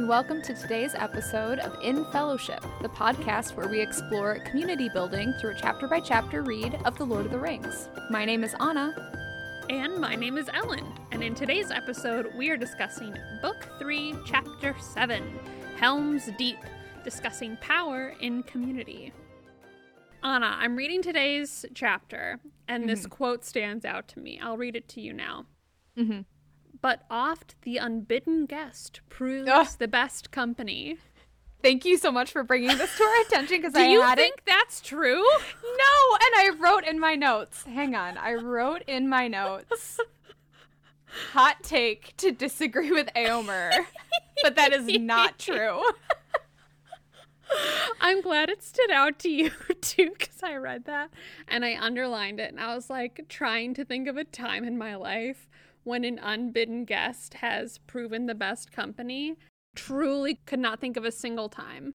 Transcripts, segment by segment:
and welcome to today's episode of In Fellowship, the podcast where we explore community building through a chapter by chapter read of The Lord of the Rings. My name is Anna. And my name is Ellen, and in today's episode, we are discussing Book 3, Chapter 7 Helm's Deep, discussing power in community. Anna, I'm reading today's chapter, and this quote stands out to me. I'll read it to you now. Mhm. But oft the unbidden guest proves Ugh. the best company. Thank you so much for bringing this to our attention because I you think that's true? No, and I wrote in my notes. Hang on, I wrote in my notes. Hot take to disagree with Eomer, but that is not true. I'm glad it stood out to you too, because I read that and I underlined it, and I was like trying to think of a time in my life when an unbidden guest has proven the best company. Truly could not think of a single time.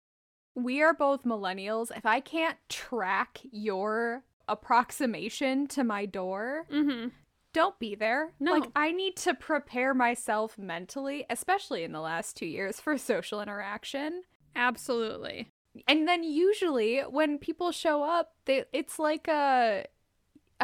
We are both millennials. If I can't track your approximation to my door, Mm-hmm. don't be there. No. Like, I need to prepare myself mentally, especially in the last two years, for social interaction. Absolutely. And then usually when people show up, they, it's like a.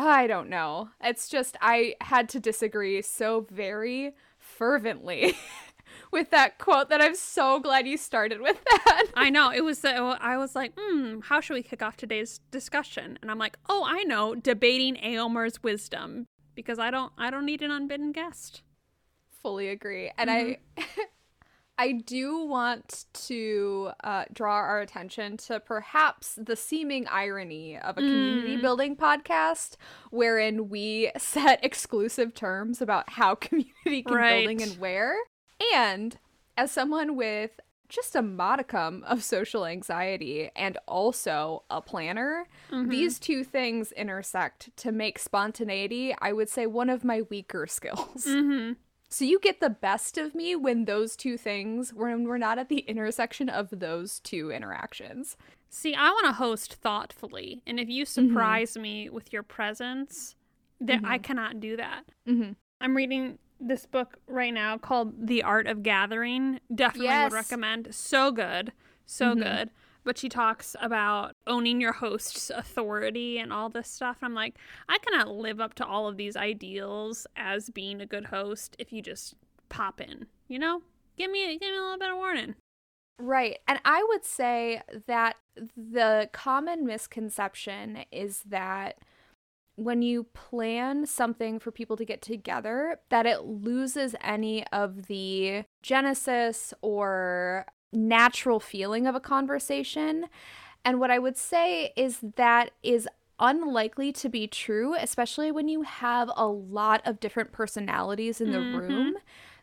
I don't know. It's just, I had to disagree so very fervently with that quote that I'm so glad you started with that. I know it was. Uh, I was like, hmm, how should we kick off today's discussion? And I'm like, oh, I know, debating Eomer's wisdom because I don't. I don't need an unbidden guest. fully agree and i i do want to uh, draw our attention to perhaps the seeming irony of a community building podcast wherein we set exclusive terms about how community can Right. building and where and as someone with just a modicum of social anxiety and also a planner, these two things intersect to make spontaneity, I would say, one of my weaker skills. Mm-hmm. So you get the best of me when those two things, when we're not at the intersection of those two interactions. See, I want to host thoughtfully, and if you Mm-hmm. surprise me with your presence, that I cannot do that. Mhm. I'm reading this book right now called The Art of Gathering. Definitely Yes. would recommend. So good, so Mhm. good. But she talks about owning your host's authority and all this stuff. I'm like, I cannot live up to all of these ideals as being a good host if you just pop in. You know, give me give me a little bit of warning. Right. And I would say that the common misconception is that when you plan something for people to get together, that it loses any of the genesis or natural feeling of a conversation. And what I would say is that is unlikely to be true, especially when you have a lot of different personalities in the Mhm. room.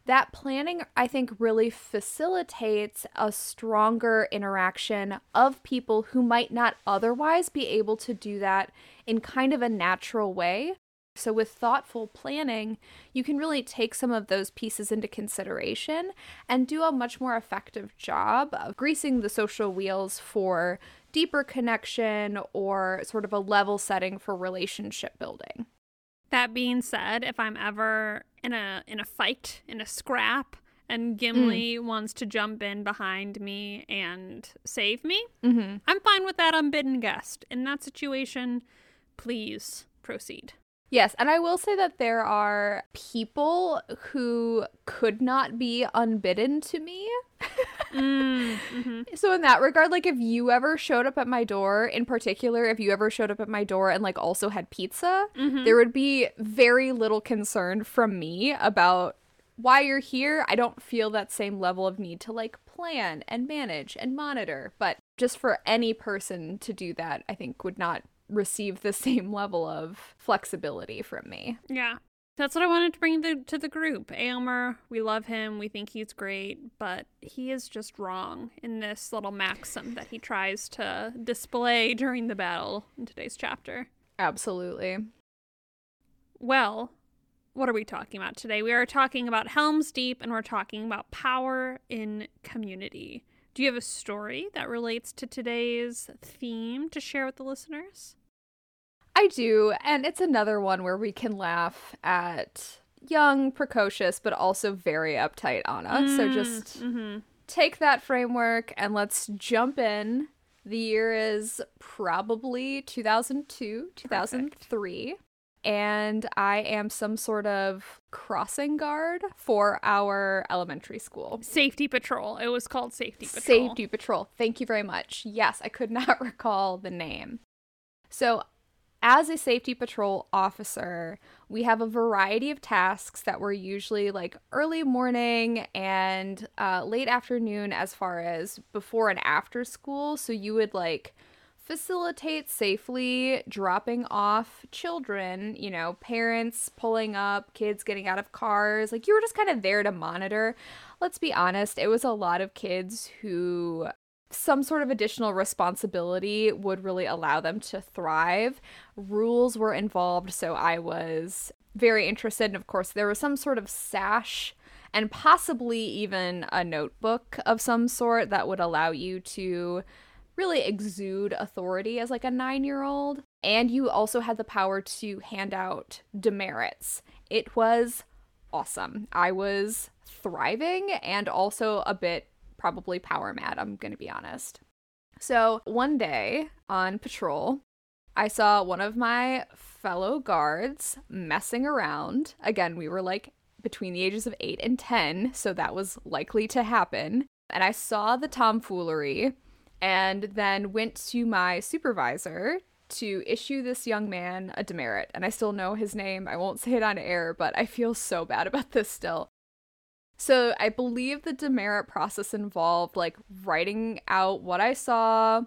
That planning, I think, really facilitates a stronger interaction of people who might not otherwise be able to do that in kind of a natural way. So, with thoughtful planning, you can really take some of those pieces into consideration and do a much more effective job of greasing the social wheels for deeper connection or sort of a level setting for relationship building. That being said, if I'm ever in a in a fight, in a scrap, and Gimli wants to jump in behind me and save me, Mm-hmm. I'm fine with that unbidden guest. In that situation, please proceed. Yes, and I will say that there are people who could not be unbidden to me. Mm, mhm. So in that regard, like if you ever showed up at my door, in particular, if you ever showed up at my door and like also had pizza, Mhm. there would be very little concern from me about why you're here. I don't feel that same level of need to like plan and manage and monitor, but just for any person to do that, I think would not receive the same level of flexibility from me. Yeah. That's what I wanted to bring the, to the group. Eomer, we love him. We think he's great, but he is just wrong in this little maxim that he tries to display during the battle in today's chapter. Absolutely. Well, what are we talking about today? We are talking about Helm's Deep and we're talking about power in community. Do you have a story that relates to today's theme to share with the listeners? I do, and it's another one where we can laugh at young, precocious, but also very uptight Anna. So Mm, just mhm. take that framework and let's jump in. The year is probably 2002, 2003. Perfect. And I am some sort of crossing guard for our elementary school. Safety Patrol. It was called Safety Patrol. Safety Patrol. Thank you very much. Yes, I could not recall the name. So as a safety patrol officer, we have a variety of tasks that were usually like early morning and uh, late afternoon, as far as before and after school. So you would like facilitate safely dropping off children, you know, parents pulling up, kids getting out of cars. Like you were just kind of there to monitor. Let's be honest, it was a lot of kids who some sort of additional responsibility would really allow them to thrive. Rules were involved, so I was very interested. And of course, there was some sort of sash and possibly even a notebook of some sort that would allow you to really exude authority as like a nine year old. And you also had the power to hand out demerits. It was awesome. I was thriving and also a bit probably power mad, I'm to be honest. So one day on patrol, I saw one of my fellow guards messing around. Again, we were like between the ages of 8 and 10, so that was likely to happen. And I saw the tomfoolery and then went to my supervisor to issue this young man a demerit. And I still know his name. I won't say it on air, but I feel so bad about this still. So I believe the demerit process involved like writing out what I saw,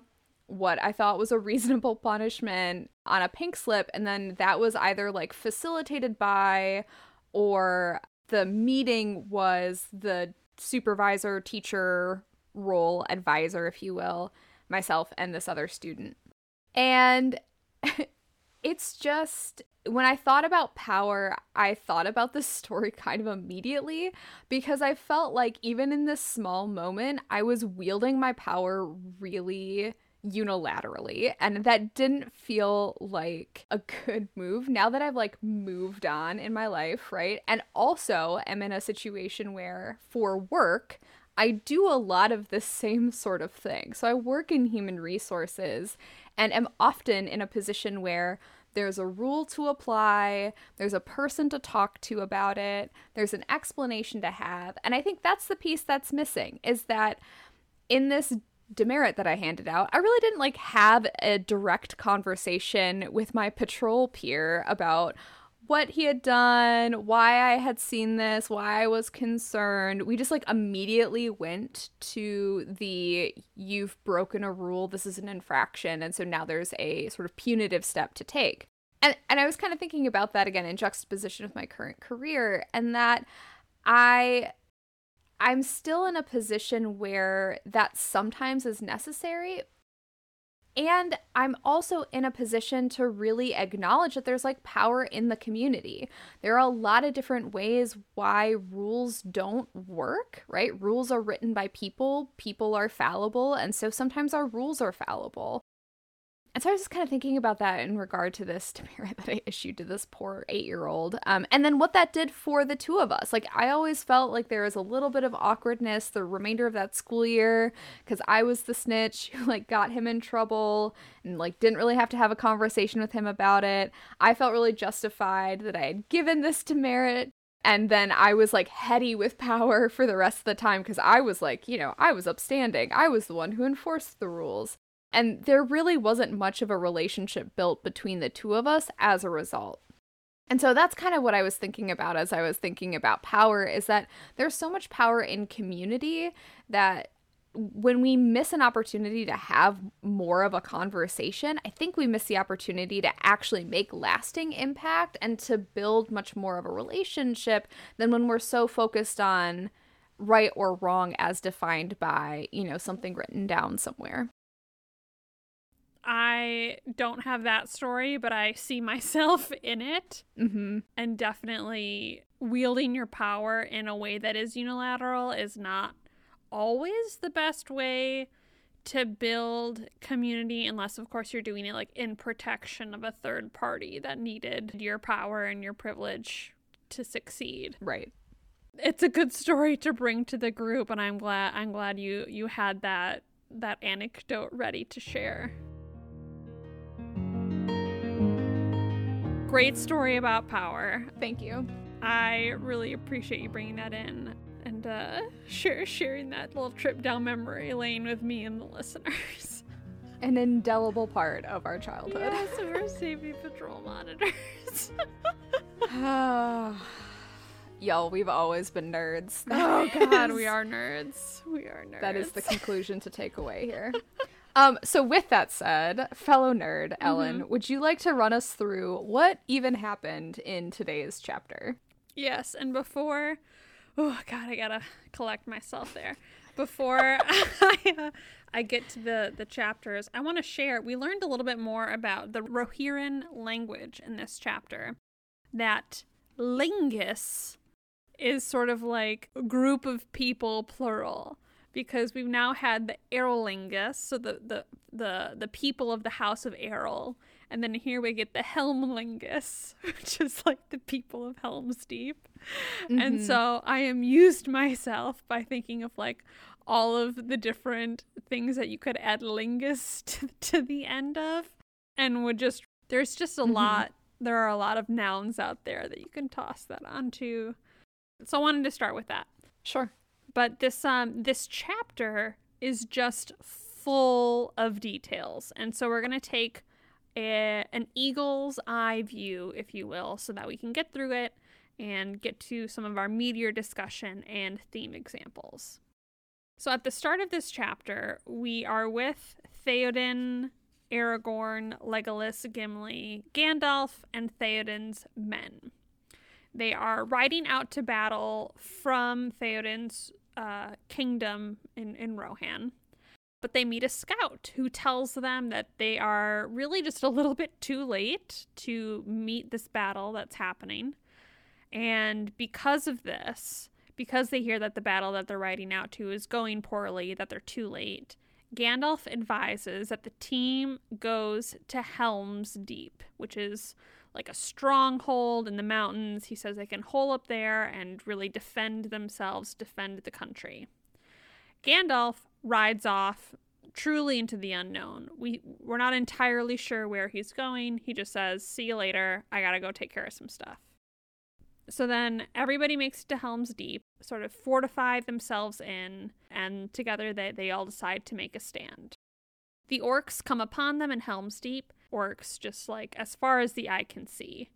what I thought was a reasonable punishment on a pink slip, and then that was either like facilitated by or the meeting was the supervisor, teacher role, advisor, if you will, myself and this other student. And it's just when I thought about power, I thought about this story kind of immediately because I felt like even in this small moment, I was wielding my power really unilaterally and that didn't feel like a good move now that I've like moved on in my life, right? And also am in a situation where for work, I do a lot of the same sort of thing. So I work in human resources and am often in a position where there's a rule to apply, there's a person to talk to about it, there's an explanation to have. And I think that's the piece that's missing is that in this demerit that I handed out, I really didn't like have a direct conversation with my patrol peer about what he had done, why I had seen this, why I was concerned. We just like immediately went to the you've broken a rule, this is an infraction, and so now there's a sort of punitive step to take. And and I was kind of thinking about that again in juxtaposition with my current career and that I I'm still in a position where that sometimes is necessary, and I'm also in a position to really acknowledge that there's like power in the community. There are a lot of different ways why rules don't work, right? Rules are written by people, people are fallible, and so sometimes our rules are fallible. And so I was just kind of thinking about that in regard to this demerit that I issued to this poor eight year old. Um, and then what that did for the two of us. Like, I always felt like there was a little bit of awkwardness the remainder of that school year because I was the snitch who, like, got him in trouble and, like, didn't really have to have a conversation with him about it. I felt really justified that I had given this demerit and then I was like heady with power for the rest of the time because I was like, you know, I was upstanding. I was the one who enforced the rules. And there really wasn't much of a relationship built between the two of us as a result. And so that's kind of what I was thinking about as I was thinking about power is that there's so much power in community that when we miss an opportunity to have more of a conversation, I think we miss the opportunity to actually make lasting impact and to build much more of a relationship than when we're so focused on right or wrong as defined by, you know, something written down somewhere. I don't have that story, but I see myself in it. Mm-hmm. And definitely wielding your power in a way that is unilateral is not always the best way to build community, unless, of course, you're doing it like in protection of a third party that needed your power and your privilege to succeed. Right. it's a good story to bring to the group and I'm glad I'm glad you you had that that anecdote ready to share. Great story about power. Thank you. I really appreciate you bringing that in and uh, share, sharing that little trip down memory lane with me and the listeners. An indelible part of our childhood. Yes, we're safety patrol monitors. oh. Y'all, we've always been nerds. oh God, we are nerds. We are nerds. That is the conclusion to take away here. Um, so with that said, fellow nerd Ellen, Mm-hmm. would you like to run us through what even happened in today's chapter? Yes, and before, oh God, I gotta collect myself there. Before I, uh, I get to the the chapters, I want to share. We learned a little bit more about the Rohirrim language in this chapter. That lingus is sort of like a group of people, plural, because we've now had the Eorlingas, so the the the the people of the House of Eorl, and then here we get the Helmlingus, which is like the people of Helm's Deep. And mm-hmm. so I amused myself by thinking of like all of the different things that you could add lingus to, to the end of, and would just, there's just a mm-hmm. lot, there are a lot of nouns out there that you can toss that onto. So I wanted to start with that Sure. But this um this chapter is just full of details. And so we're going to take a, an eagle's eye view if you will so that we can get through it and get to some of our meteor discussion and theme examples. So at the start of this chapter we are with theoden aragorn legolas gimli gandalf and theoden's men. They are riding out to battle from Theoden's uh, kingdom in, in Rohan. But they meet a scout who tells them that they are really just a little bit too late to meet this battle that's happening. And because of this, because they hear that the battle that they're riding out to is going poorly, that they're too late, Gandalf advises that the team goes to Helm's Deep, which is like a stronghold in the mountains. He says they can hole up there and really defend themselves, defend the country. Gandalf rides off truly into the unknown. We we're not entirely sure where he's going. He just says, "See you later. I got to go take care of some stuff." So then everybody makes it to Helm's Deep, sort of fortify themselves in, and together they, they all decide to make a stand. The orcs come upon them in Helm's Deep, orcs just like as far as the eye can see.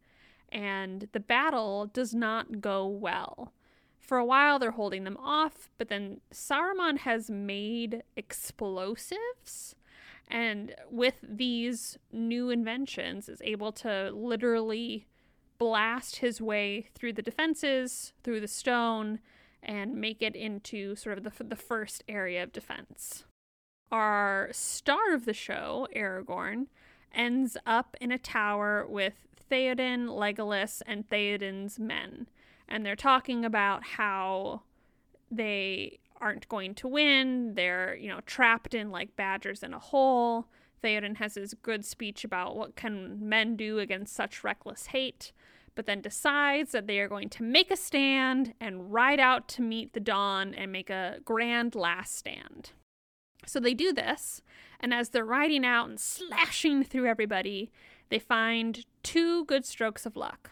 And the battle does not go well. For a while, they're holding them off, but then Saruman has made explosives. And with these new inventions, is able to literally blast his way through the defenses, through the stone, and make it into sort of the, the first area of defense. Our star of the show, Aragorn, ends up in a tower with Theoden, Legolas, and Theoden's men. And they're talking about how they aren't going to win. They're, you know, trapped in like badgers in a hole. Theoden has his good speech about what can men do against such reckless hate, but then decides that they are going to make a stand and ride out to meet the dawn and make a grand last stand. So they do this, and as they're riding out and slashing through everybody, they find two good strokes of luck.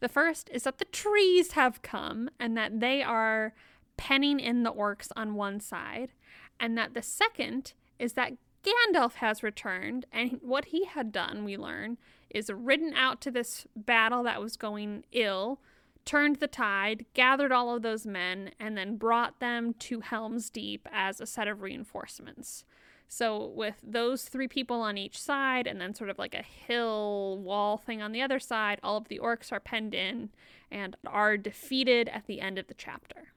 The first is that the trees have come and that they are penning in the orcs on one side, and that the second is that Gandalf has returned, and what he had done, we learn, is ridden out to this battle that was going ill, turned the tide, gathered all of those men, and then brought them to Helm's Deep as a set of reinforcements. So, with those three people on each side, and then sort of like a hill wall thing on the other side, all of the orcs are penned in and are defeated at the end of the chapter.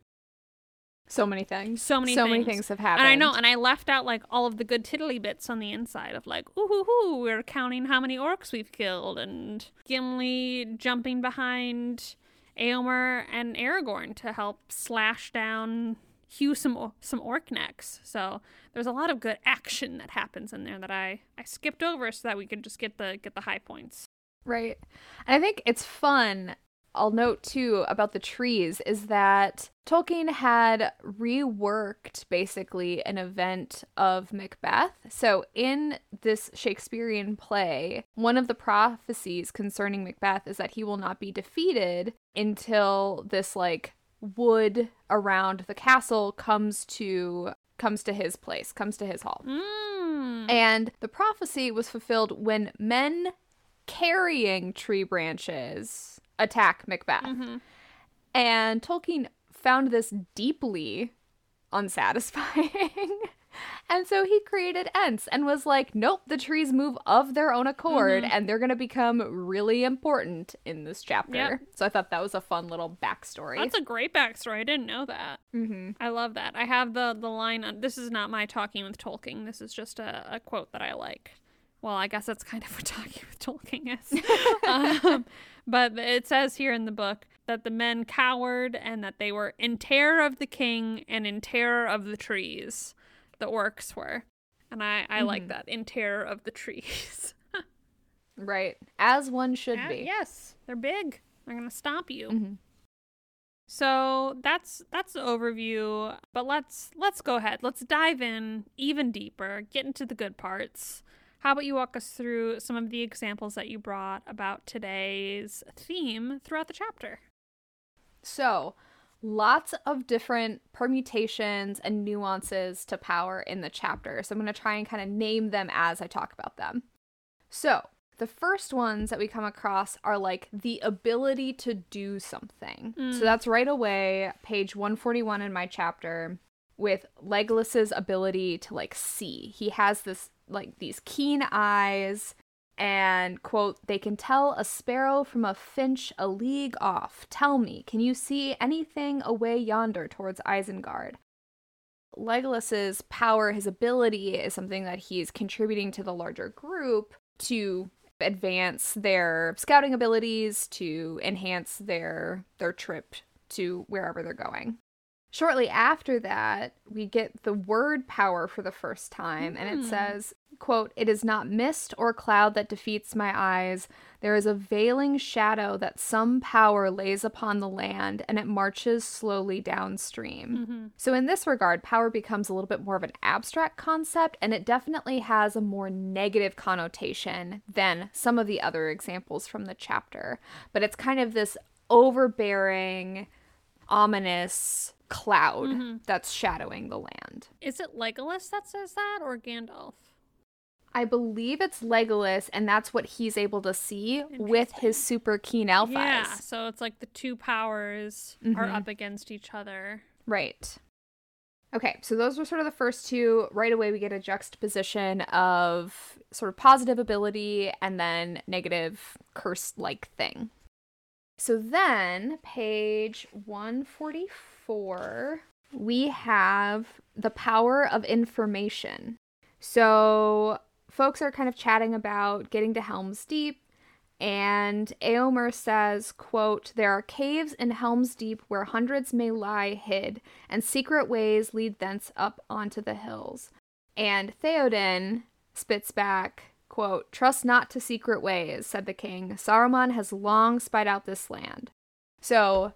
So many things. So many so things. many things have happened. And I know, and I left out like all of the good tiddly bits on the inside of like, ooh, hoo, hoo, we're counting how many orcs we've killed, and Gimli jumping behind Eomer and Aragorn to help slash down, hew some some orc necks. So there's a lot of good action that happens in there that I I skipped over so that we could just get the get the high points. Right. And I think it's fun I'll note too about the trees is that Tolkien had reworked basically an event of Macbeth. So, in this Shakespearean play, one of the prophecies concerning Macbeth is that he will not be defeated until this like wood around the castle comes to comes to his place, comes to his hall. Mm. And the prophecy was fulfilled when men carrying tree branches attack Macbeth. Mm-hmm. And Tolkien found this deeply unsatisfying. and so he created Ents and was like, nope, the trees move of their own accord Mhm. and they're going to become really important in this chapter. Yep. So I thought that was a fun little backstory. That's a great backstory. I didn't know that. mm-hmm. I love that. I have the the line. On, this is not my talking with Tolkien. This is just a, a quote that I like. Well, I guess that's kind of what talking with Tolkien is. um, but it says here in the book that the men cowered and that they were in terror of the king and in terror of the trees. The orcs were, and I I like Mhm. that in terror of the trees. Right. As one should be. Yes, they're big. They're gonna stop you. Mhm. So that's that's the overview, but let's let's go ahead. Let's dive in even deeper, get into the good parts. How about you walk us through some of the examples that you brought about today's theme throughout the chapter? So, lots of different permutations and nuances to power in the chapter. So, I'm going to try and kind of name them as I talk about them. So, the first ones that we come across are like the ability to do something. Mm. So, that's right away, page 141 in my chapter, with Legolas's ability to like see. He has this like these keen eyes and quote they can tell a sparrow from a finch a league off. Tell me can you see anything away yonder towards isengard? Legolas's power his ability is something that he's contributing to the larger group to advance their scouting abilities to enhance their their trip to wherever they're going shortly after that we get the word power for the first time and it Mm. says quote it is not mist or cloud that defeats my eyes there is a veiling shadow that some power lays upon the land and it marches slowly downstream Mm-hmm. so in this regard power becomes a little bit more of an abstract concept and it definitely has a more negative connotation than some of the other examples from the chapter but it's kind of this overbearing ominous cloud Mhm. that's shadowing the land. Is it Legolas that says that or Gandalf? I believe it's Legolas, and that's what he's able to see with his super keen elf yeah, eyes. so it's like the two powers are Mhm. up against each other. Right. Okay, so those were sort of the first two. Right away, we get a juxtaposition of sort of positive ability and then negative curse like thing. So then, page 144, we have the power of information. So, folks are kind of chatting about getting to Helm's Deep, and Eomer says, quote, There are caves in Helm's Deep where hundreds may lie hid, and secret ways lead thence up onto the hills. And Theoden spits back, quote, Trust not to secret ways, said the king. Saruman has long spied out this land. So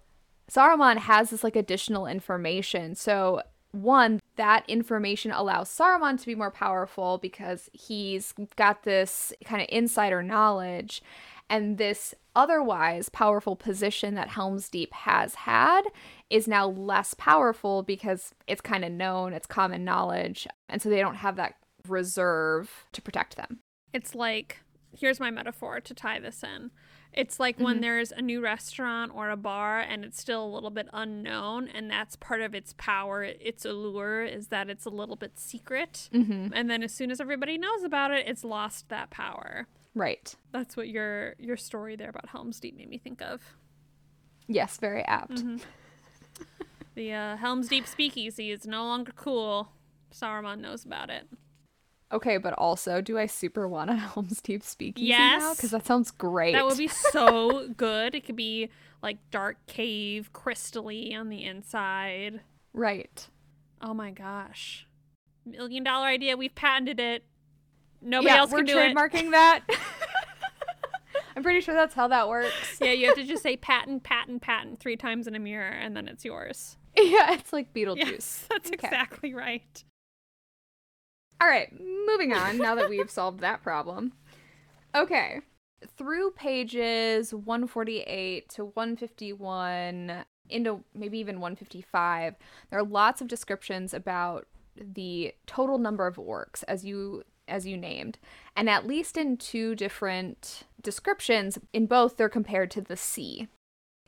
Saruman has this like additional information. So one, that information allows Saruman to be more powerful because he's got this kind of insider knowledge and this otherwise powerful position that Helm's Deep has had is now less powerful because it's kind of known, it's common knowledge, and so they don't have that reserve to protect them. It's like here's my metaphor to tie this in. It's like when Mhm. there's a new restaurant or a bar and it's still a little bit unknown, and that's part of its power, its allure is that it's a little bit secret. Mm-hmm. And then as soon as everybody knows about it, it's lost that power. Right. That's what your your story there about Helm's Deep made me think of. Yes, very apt. Mhm. the uh, Helm's Deep speakeasy is no longer cool. Saruman knows about it. Okay, but also, do I super want a Helm's Deep speakeasy now? Because that sounds great. That would be so good. It could be like dark cave, crystally on the inside. right. Oh my gosh. Million dollar idea. We've patented it. Nobody yeah, else we're can do it. trademarking that. I'm pretty sure that's how that works. yeah, you have to just say patent, patent, patent three times in a mirror, and then it's yours. Yeah, it's like Beetlejuice. Yes, that's Okay. exactly right. All right, moving on now that we've solved that problem. Okay. Through pages 148 to 151 into maybe even 155, there are lots of descriptions about the total number of orcs as you as you named. And at least in two different descriptions, in both they're compared to the sea.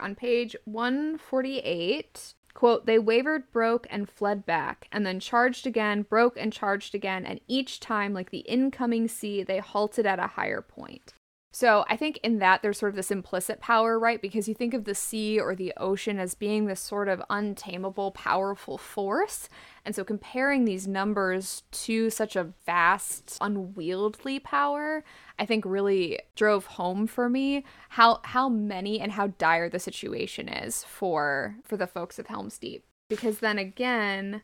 On page 148, quote, they wavered, broke, and fled back, and then charged again, broke, and charged again, and each time, like the incoming sea, they halted at a higher point. So I think in that there's sort of this implicit power, right? Because you think of the sea or the ocean as being this sort of untamable, powerful force. And so comparing these numbers to such a vast, unwieldy power, I think really drove home for me how how many and how dire the situation is for for the folks of Helm's Deep. Because then again,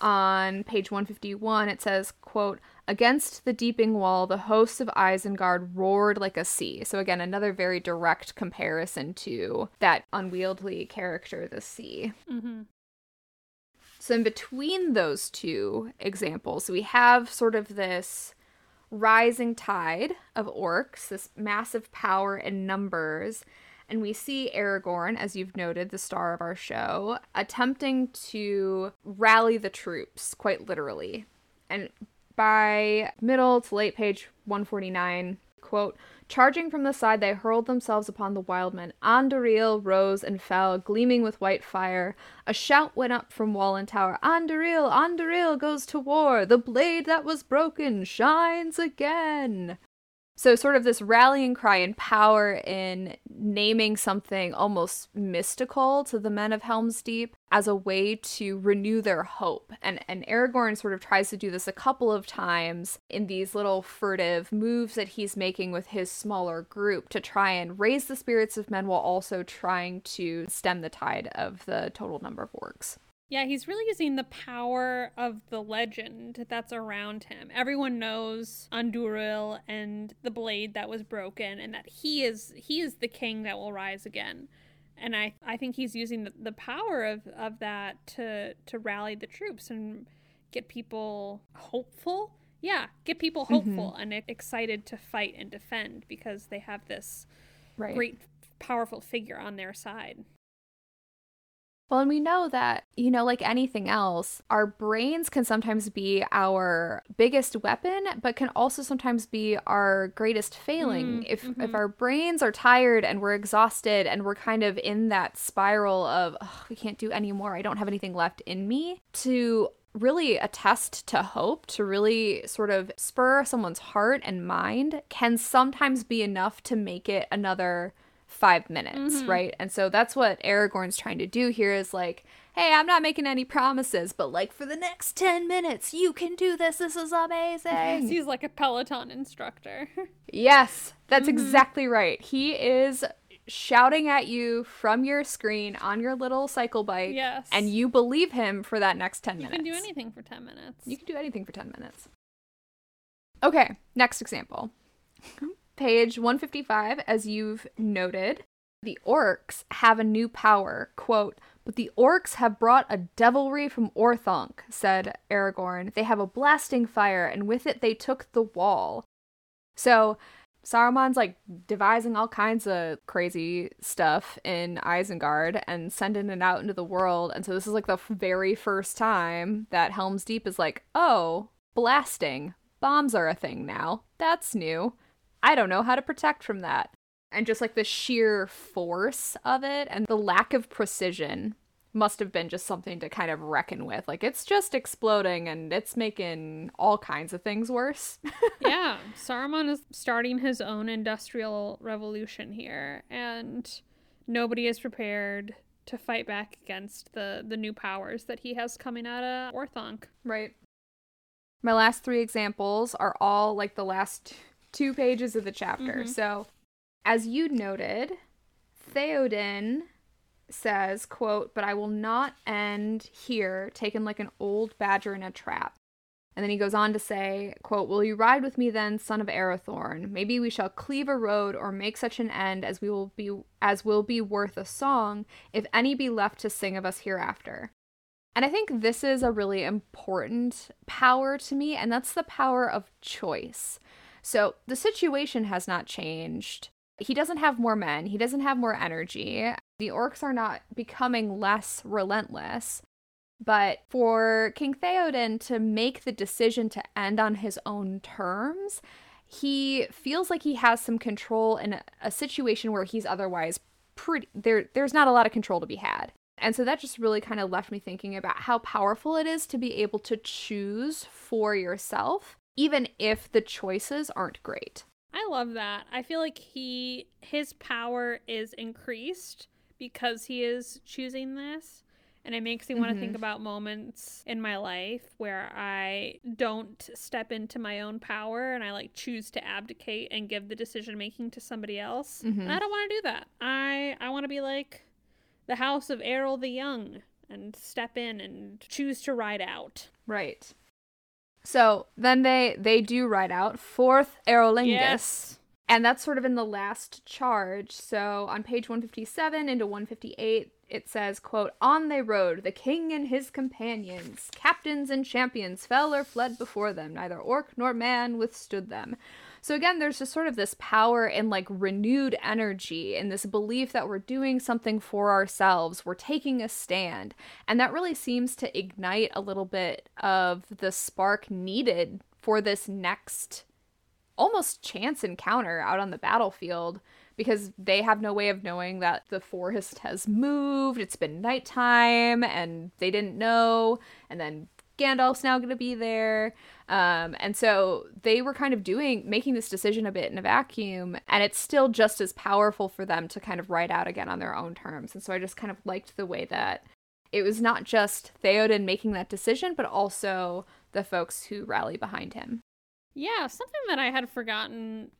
on page 151 it says quote against the deeping wall the hosts of isengard roared like a sea so again another very direct comparison to that unwieldy character the sea Mm-hmm. so in between those two examples we have sort of this rising tide of orcs this massive power and numbers and we see Aragorn, as you've noted, the star of our show, attempting to rally the troops, quite literally. And by middle to late page 149, quote, Charging from the side, they hurled themselves upon the wild men. Anduril rose and fell, gleaming with white fire. A shout went up from wall and tower. Anduril, Anduril goes to war. The blade that was broken shines again. So, sort of this rallying cry and power in naming something almost mystical to the men of Helm's Deep as a way to renew their hope. And, and Aragorn sort of tries to do this a couple of times in these little furtive moves that he's making with his smaller group to try and raise the spirits of men while also trying to stem the tide of the total number of orcs. Yeah, he's really using the power of the legend that's around him. Everyone knows Anduril and the blade that was broken and that he is he is the king that will rise again. And I I think he's using the, the power of, of that to to rally the troops and get people hopeful. Yeah, get people mm-hmm. hopeful and e- excited to fight and defend because they have this Right. great powerful figure on their side. Well, and we know that, you know, like anything else, our brains can sometimes be our biggest weapon, but can also sometimes be our greatest failing. Mm, if if mhm. our brains are tired and we're exhausted and we're kind of in that spiral of "Ugh, we can't do any more, I don't have anything left in me, to really attest to hope, to really sort of spur someone's heart and mind can sometimes be enough to make it another five minutes, Mhm. right? And so that's what Aragorn's trying to do here is like, hey, I'm not making any promises, but like for the next 10 minutes, you can do this. This is amazing. He's like a Peloton instructor. yes, that's exactly right. He is shouting at you from your screen on your little cycle bike. Yes. And you believe him for that next 10 minutes. You can do anything for 10 minutes. You can do anything for 10 minutes. Okay, next example. Page 155, as you've noted, the orcs have a new power. Quote, but the orcs have brought a devilry from Orthanc, said Aragorn. They have a blasting fire, and with it they took the wall. So Saruman's like devising all kinds of crazy stuff in Isengard and sending it out into the world. And so this is like the very first time that Helm's Deep is like, oh, blasting. Bombs are a thing now. That's new. I don't know how to protect from that. And just like the sheer force of it and the lack of precision must have been just something to kind of reckon with. Like it's just exploding and it's making all kinds of things worse. yeah, Saruman is starting his own industrial revolution here, and nobody is prepared to fight back against the the new powers that he has coming out of Orthanc. Right. My last three examples are all like the last two pages of the chapter. Mhm. So, as you noted, Theoden says, quote, but I will not end here taken like an old badger in a trap. And then he goes on to say, quote, Will you ride with me then, son of Arathorn? Maybe we shall cleave a road or make such an end as we will be as will be worth a song, if any be left to sing of us hereafter. And I think this is a really important power to me, and that's the power of choice. So the situation has not changed. He doesn't have more men, he doesn't have more energy. The orcs are not becoming less relentless. But for King Theoden to make the decision to end on his own terms, he feels like he has some control in a, situation where he's otherwise pretty there there's not a lot of control to be had. And so that just really kind of left me thinking about how powerful it is to be able to choose for yourself, even if the choices aren't great. I love that. I feel like he his power is increased because he is choosing this. And it makes me want to mm-hmm. think about moments in my life where I don't step into my own power and I like choose to abdicate and give the decision making to somebody else. Mm-hmm. I don't want to do that. I I want to be like the house of Eorl the Young and step in and choose to ride out. Right. So then they they do ride out forth Eorlingas. Yes. And that's sort of in the last charge. So on page 157 into 158, it says, quote, On they rode, the king and his companions. Captains and champions fell or fled before them. Neither orc nor man withstood them. So again, there's just sort of this power and like renewed energy and this belief that we're doing something for ourselves, we're taking a stand. And that really seems to ignite a little bit of the spark needed for this next almost chance encounter out on the battlefield because they have no way of knowing that the forest has moved. It's been nighttime and they didn't know. And then Gandalf's now going to be there. Um, and so they were kind of doing, making this decision a bit in a vacuum. And it's still just as powerful for them to kind of write out again on their own terms. And so I just kind of liked the way that it was not just Theoden making that decision, but also the folks who rally behind him. Yeah, something that I had forgotten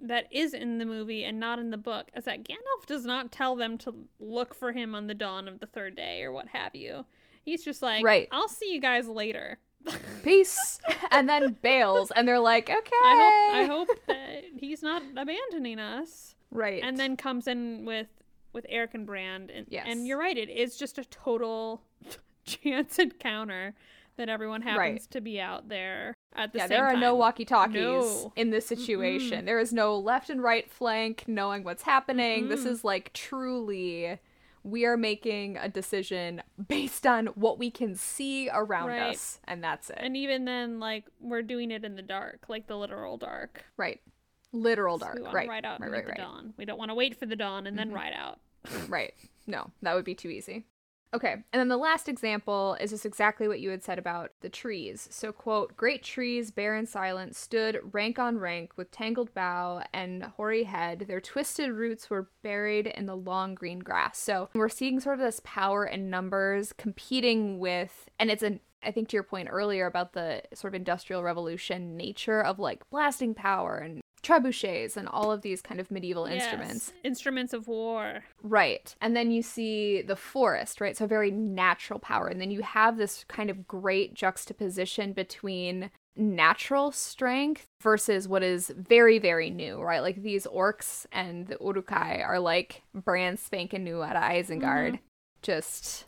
that is in the movie and not in the book is that Gandalf does not tell them to look for him on the dawn of the third day or what have you. He's just like, right. I'll see you guys later. Peace. and then bails, and they're like, okay. I hope, I hope that he's not abandoning us. Right. And then comes in with with Erkenbrand, and yes. and you're right, it is just a total chance encounter that everyone happens right. to be out there at the yeah, there are time. no walkie-talkies no. in this situation. Mm-mm. There is no left and right flank knowing what's happening. Mm-mm. This is like truly we are making a decision based on what we can see around right. us and that's it and even then like we're doing it in the dark like the literal dark right literal dark so right ride out right, right, the right. dawn we don't want to wait for the dawn and then mm-hmm. ride out right no that would be too easy Okay, and then the last example is just exactly what you had said about the trees. So, quote, great trees, bare and silent, stood rank on rank with tangled bough and hoary head. Their twisted roots were buried in the long green grass. So, we're seeing sort of this power in numbers competing with, and it's an I think to your point earlier about the sort of industrial revolution nature of like blasting power and trebuchets and all of these kind of medieval yes. instruments. Instruments of war. Right. And then you see the forest, right? So very natural power. And then you have this kind of great juxtaposition between natural strength versus what is very, very new, right? Like these orcs and the Uruk-hai are like brand spanking new out of Isengard. Mm-hmm. Just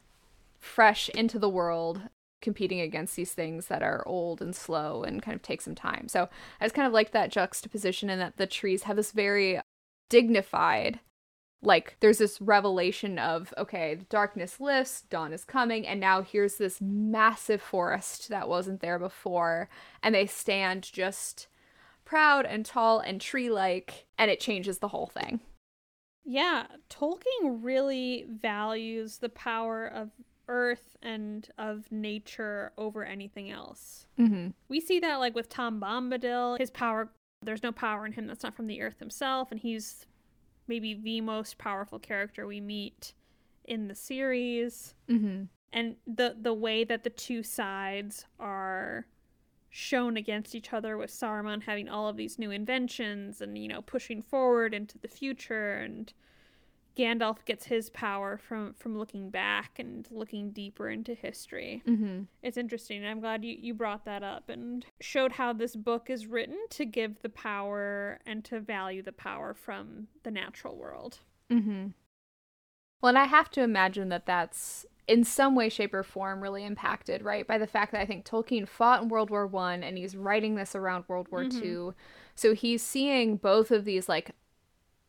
fresh into the world competing against these things that are old and slow and kind of take some time. So I just kind of like that juxtaposition and that the trees have this very dignified like there's this revelation of okay the darkness lifts dawn is coming and now here's this massive forest that wasn't there before and they stand just proud and tall and tree like and it changes the whole thing yeah tolkien really values the power of earth and of nature over anything else. Mm-hmm. We see that like with Tom Bombadil, his power, there's no power in him that's not from the earth himself, and he's maybe the most powerful character we meet in the series. Mm-hmm. And the the way that the two sides are shown against each other with Saruman having all of these new inventions and you know pushing forward into the future and Gandalf gets his power from from looking back and looking deeper into history. Mm-hmm. It's interesting. I'm glad you, you brought that up and showed how this book is written to give the power and to value the power from the natural world. Mm-hmm. Well, and I have to imagine that that's in some way, shape, or form really impacted, right, by the fact that I think Tolkien fought in World War One and he's writing this around World War Mhm. Two, so he's seeing both of these like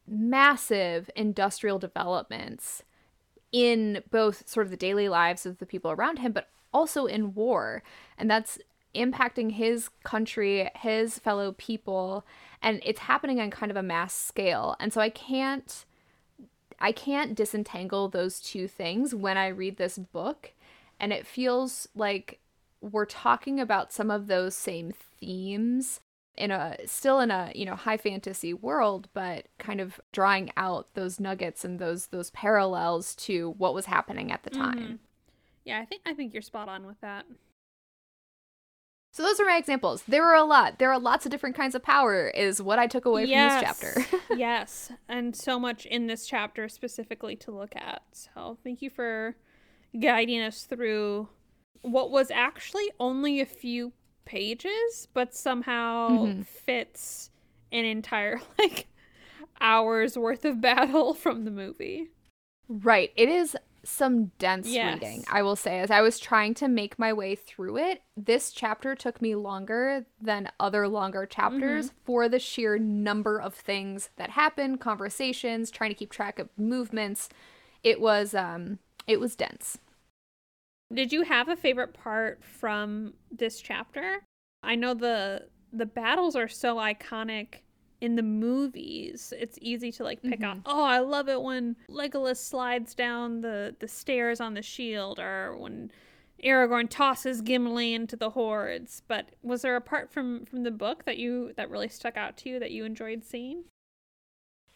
massive industrial developments in both sort of the daily lives of the people around him, but also in war, and that's impacting his country, his fellow people, and it's happening on kind of a mass scale, and so I can't. I can't disentangle those two things when I read this book. And it feels like we're talking about some of those same themes in a still in a, you know, high fantasy world, but kind of drawing out those nuggets and those those parallels to what was happening at the time. Mhm. Yeah, I think I think you're spot on with that. So those are my examples. There were a lot. There are lots of different kinds of power is what I took away yes. from this chapter. yes, and so much in this chapter specifically to look at. So thank you for guiding us through what was actually only a few pages, but somehow Mhm. fits an entire like hours worth of battle from the movie. Right. It is some dense Yes. reading, I will say. As I was trying to make my way through it, this chapter took me longer than other longer chapters for the sheer number of things that happened, conversations, trying to keep track of movements. It was um it was dense. Did you have a favorite part from this chapter? I know the the battles are so iconic in the movies. It's easy to like pick mm-hmm. on. Oh, I love it when Legolas slides down the the stairs on the shield or when Aragorn tosses Gimli into the hordes. But was there a part from from the book that you that really stuck out to you that you enjoyed seeing?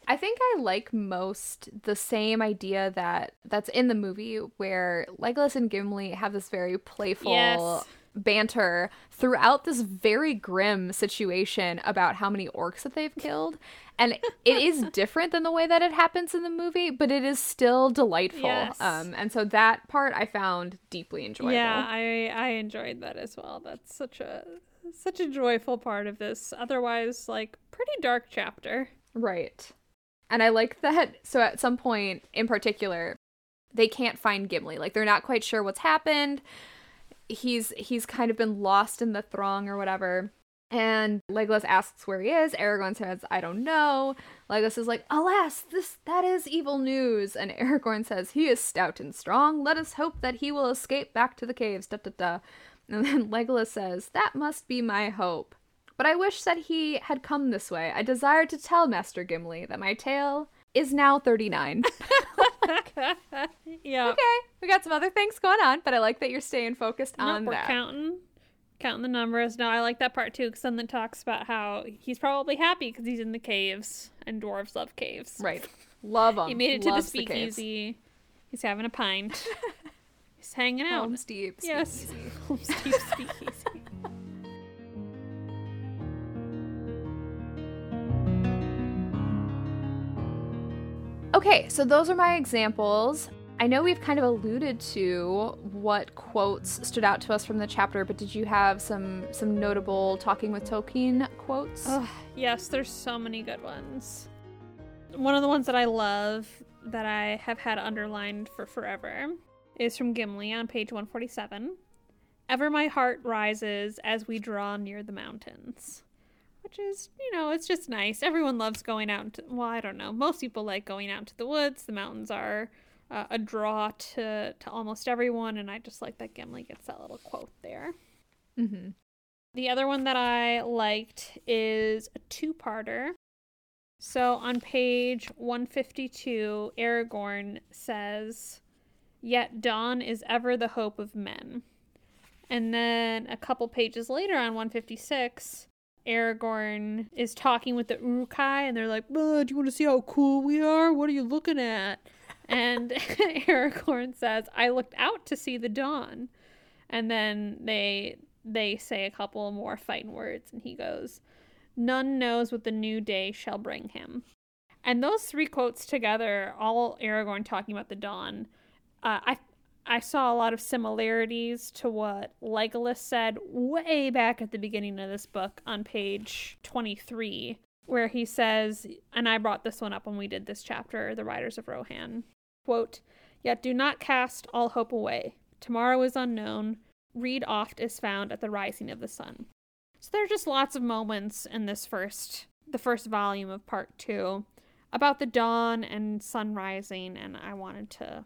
I think I like most the same idea that that's in the movie where Legolas and Gimli have this very playful Yes. banter throughout this very grim situation about how many orcs that they've killed. And it is different than the way that it happens in the movie, but it is still delightful. Yes. Um and so that part I found deeply enjoyable. Yeah, I I enjoyed that as well. That's such a such a joyful part of this otherwise like pretty dark chapter. Right. And I like that. So at some point in particular, they can't find Gimli. Like they're not quite sure what's happened. He's he's kind of been lost in the throng or whatever. And Legolas asks where he is. Aragorn says, "I don't know." Legolas is like, "Alas, this that is evil news." And Aragorn says, "He is stout and strong. Let us hope that he will escape back to the caves." Da da da. And then Legolas says, "That must be my hope." But I wish that he had come this way. I desire to tell Master Gimli that my tale is now 39. yeah. okay, we got some other things going on, but I like that you're staying focused Nope, on we're that. counting counting the numbers. No, I like that part too because then it talks about how he's probably happy because he's in the caves and dwarves love caves. Right. Love them. He made it to the Loves speakeasy. he's having a pint. he's hanging out. Home Steve. yes. speakeasy. Home Steve speakeasy. Okay, so those are my examples. I know we've kind of alluded to what quotes stood out to us from the chapter, but did you have some some notable talking with Tolkien quotes? Ugh, yes, there's so many good ones. One of the ones that I love that I have had underlined for forever is from Gimli on page 147. Ever my heart rises as we draw near the mountains. Which is, you know, it's just nice. Everyone loves going out into, well, I don't know. Most people like going out to the woods. The mountains are uh, a draw to, to almost everyone, and I just like that Gimli gets that little quote there. Mm-hmm. The other one that I liked is a two parter. So on page 152, Aragorn says, Yet dawn is ever the hope of men. And then a couple pages later on 156, Aragorn is talking with the Uruk-hai, and they're like, "Uh, Do you want to see how cool we are? What are you looking at? And Aragorn says, I looked out to see the dawn. And then they they say a couple more fighting words, and he goes, None knows what the new day shall bring him. And those three quotes together, all Aragorn talking about the dawn, uh, I I saw a lot of similarities to what Legolas said way back at the beginning of this book on page 23, where he says, and I brought this one up when we did this chapter, The Riders of Rohan, quote, Yet do not cast all hope away. Tomorrow is unknown. Rede oft is found at the rising of the sun. So there are just lots of moments in this first, the first volume of part two about the dawn and sun rising, and I wanted to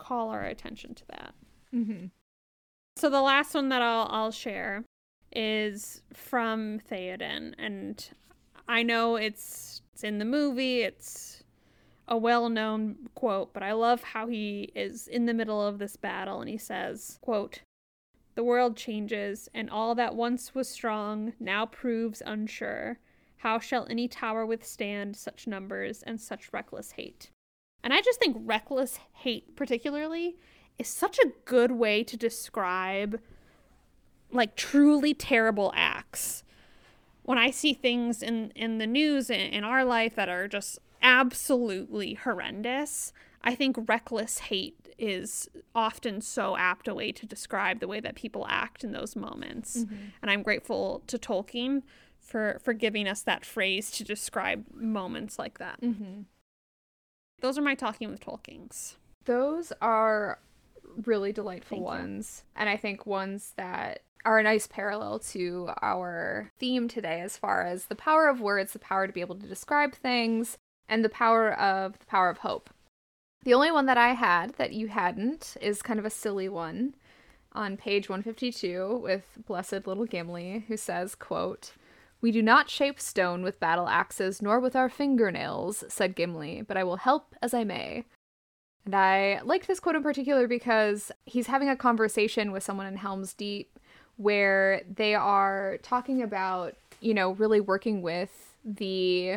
call our attention to that. Mm-hmm. So the last one that I'll I'll share is from Theoden, and I know it's it's in the movie. It's a well-known quote, but I love how he is in the middle of this battle and he says, "quote The world changes, and all that once was strong now proves unsure. How shall any tower withstand such numbers and such reckless hate?" And I just think reckless hate, particularly, is such a good way to describe like truly terrible acts. When I see things in, in the news in, in our life that are just absolutely horrendous, I think reckless hate is often so apt a way to describe the way that people act in those moments. Mm-hmm. And I'm grateful to Tolkien for for giving us that phrase to describe moments like that. Mm-hmm. Those are my talking with Tolkien's. Those are really delightful Thank you. ones. And I think ones that are a nice parallel to our theme today as far as the power of words, the power to be able to describe things, and the power of the power of hope. The only one that I had that you hadn't is kind of a silly one on page 152 with blessed little Gimli who says, quote, we do not shape stone with battle axes nor with our fingernails, said Gimli, but I will help as I may. And I like this quote in particular because he's having a conversation with someone in Helm's Deep where they are talking about, you know, really working with the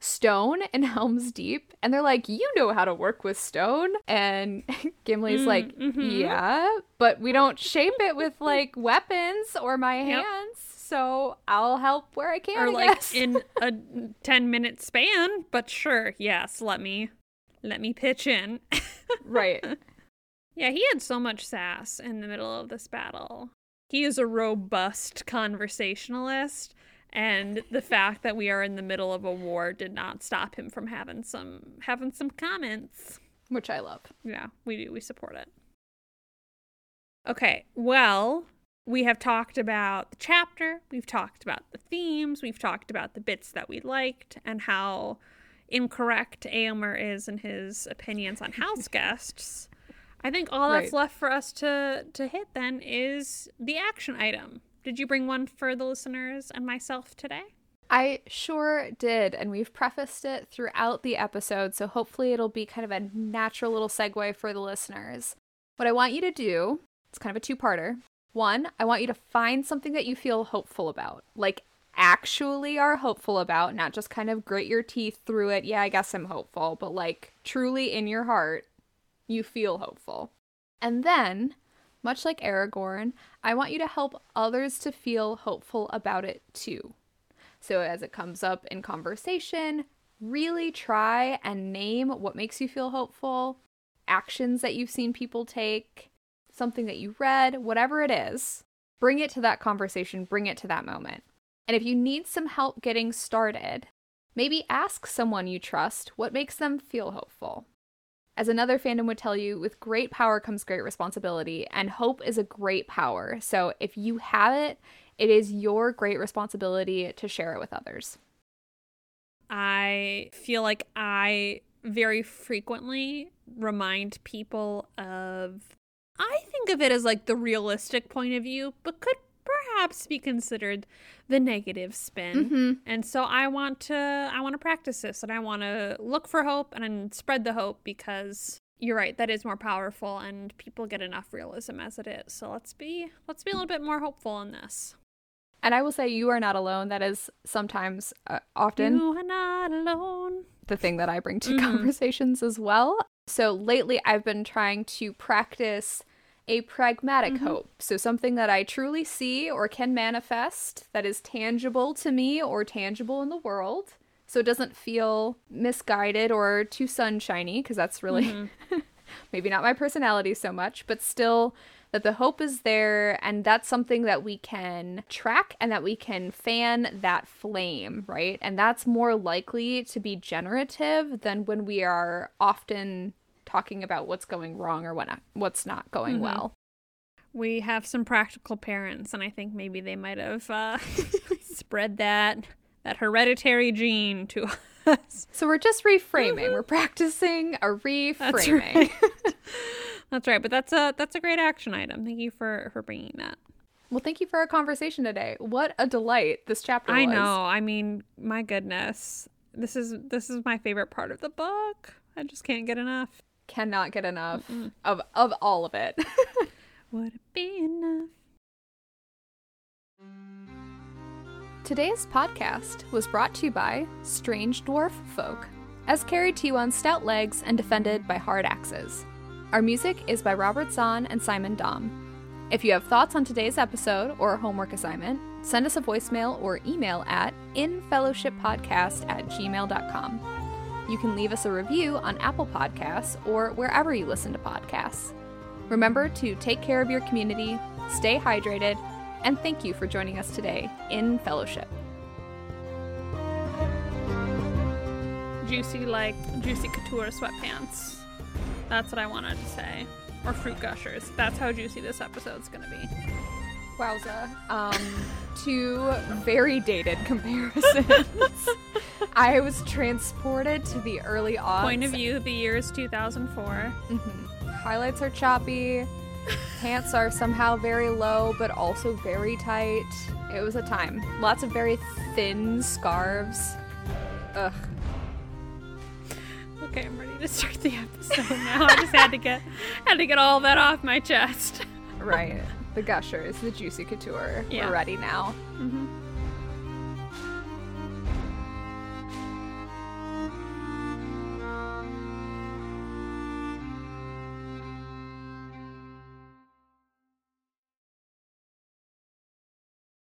stone in Helm's Deep. And they're like, You know how to work with stone. And Gimli's Mm, like, mhm. Yeah, but we don't shape it with like weapons or my Yep. hands. So I'll help where I can. or I like guess. in a 10 minute span but sure yes let me let me pitch in right. yeah he had so much sass in the middle of this battle he is a robust conversationalist and the fact that we are in the middle of a war did not stop him from having some having some comments Which I love. yeah we do we support it okay well we have talked about the chapter we've talked about the themes we've talked about the bits that we liked and how incorrect Eomer is in his opinions on house guests i think all that's left for us to to hit then is the action item did you bring one for the listeners and myself today I sure did, and we've prefaced it throughout the episode, so hopefully it'll be kind of a natural little segue for the listeners. What I want you to do, it's kind of a two parter. One, I want you to find something that you feel hopeful about, like actually are hopeful about, not just kind of grit your teeth through it. Yeah, I guess I'm hopeful, but like truly in your heart, you feel hopeful. And then, much like Aragorn, I want you to help others to feel hopeful about it too. So, as it comes up in conversation, really try and name what makes you feel hopeful, actions that you've seen people take, something that you read, whatever it is. Bring it to that conversation, bring it to that moment. And if you need some help getting started, maybe ask someone you trust what makes them feel hopeful. As another fandom would tell you, with great power comes great responsibility, and hope is a great power. So if you have it, it is your great responsibility to share it with others. I feel like I very frequently remind people of I think of it as like the realistic point of view, but could perhaps be considered the negative spin. Mm-hmm. And so I want to I want to practice this and I want to look for hope and spread the hope because you're right, that is more powerful and people get enough realism as it is. So let's be let's be a little bit more hopeful in this. And I will say, you are not alone. That is sometimes, uh, often, You are not alone. the thing that I bring to Mhm. conversations as well. So lately, I've been trying to practice a pragmatic Mhm. hope. So something that I truly see or can manifest that is tangible to me or tangible in the world. so it doesn't feel misguided or too sunshiny because that's really mm-hmm. maybe not my personality so much, but still that the hope is there and that's something that we can track and that we can fan that flame, right? And that's more likely to be generative than when we are often talking about what's going wrong or what not, what's not going mm-hmm. well. We have some practical parents, and I think maybe they might have uh, spread that that hereditary gene to us. So we're just reframing. we're practicing a reframing. That's right. that's right. But that's a that's a great action item. Thank you for for bringing that. Well, thank you for our conversation today. What a delight this chapter I was. know. I mean, my goodness. This is this is my favorite part of the book. I just can't get enough. Cannot get enough Mm-mm. of of all of it. Would it be enough? Today's podcast was brought to you by Strange Dwarf Folk, as carried to you on stout legs and defended by hard axes. Our music is by Robert Zahn and Simon Dom. If you have thoughts on today's episode or a homework assignment, send us a voicemail or email at infellowshippodcast at gmail.com. You can leave us a review on Apple Podcasts or wherever you listen to podcasts. Remember to take care of your community, stay hydrated, and thank you for joining us today in fellowship. Juicy like juicy couture sweatpants. That's what I wanted to say. Or fruit gushers. That's how juicy this episode's gonna be. Wowza. Um, two very dated comparisons. I was transported to the early odds. Point of view, the year is 2004. Mm-hmm. Highlights are choppy. Pants are somehow very low, but also very tight. It was a time. Lots of very thin scarves. Ugh. Okay, I'm ready to start the episode now. I just had to get had to get all that off my chest. right. The gushers, the juicy couture. Yeah. We're ready now. Mm-hmm.